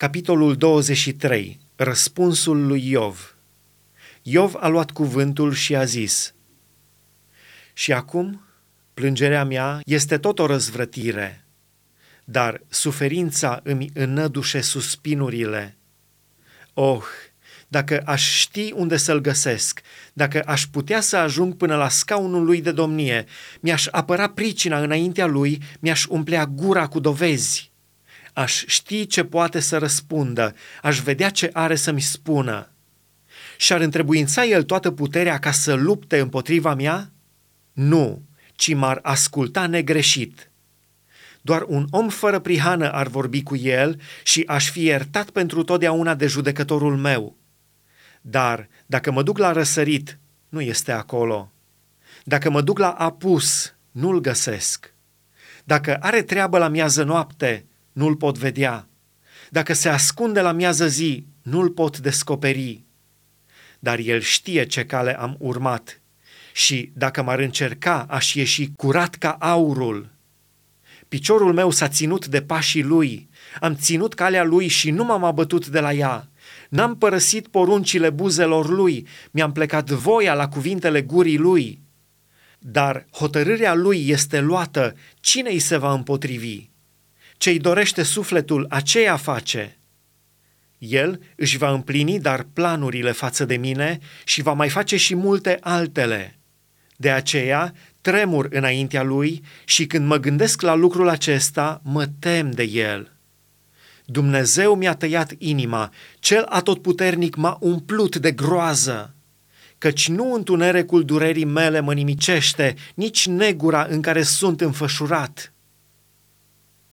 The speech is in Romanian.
Capitolul 23. Răspunsul lui Iov. Iov a luat cuvântul și a zis, Și acum plângerea mea este tot o răzvrătire, dar suferința îmi înădușe suspinurile. Oh, dacă aș ști unde să-l găsesc, dacă aș putea să ajung până la scaunul lui de domnie, mi-aș apăra pricina înaintea lui, mi-aș umplea gura cu dovezi aș ști ce poate să răspundă, aș vedea ce are să-mi spună. Și-ar întrebuința el toată puterea ca să lupte împotriva mea? Nu, ci m-ar asculta negreșit. Doar un om fără prihană ar vorbi cu el și aș fi iertat pentru totdeauna de judecătorul meu. Dar dacă mă duc la răsărit, nu este acolo. Dacă mă duc la apus, nu-l găsesc. Dacă are treabă la miază noapte, nu-l pot vedea. Dacă se ascunde la miază zi, nu-l pot descoperi. Dar el știe ce cale am urmat și dacă m-ar încerca, aș ieși curat ca aurul. Piciorul meu s-a ținut de pașii lui, am ținut calea lui și nu m-am abătut de la ea. N-am părăsit poruncile buzelor lui, mi-am plecat voia la cuvintele gurii lui. Dar hotărârea lui este luată, cine îi se va împotrivi? Ce-i dorește sufletul, aceea face. El își va împlini dar planurile față de mine și va mai face și multe altele. De aceea tremur înaintea lui și când mă gândesc la lucrul acesta, mă tem de el. Dumnezeu mi-a tăiat inima, cel atotputernic m-a umplut de groază, căci nu întunericul durerii mele mă nimicește, nici negura în care sunt înfășurat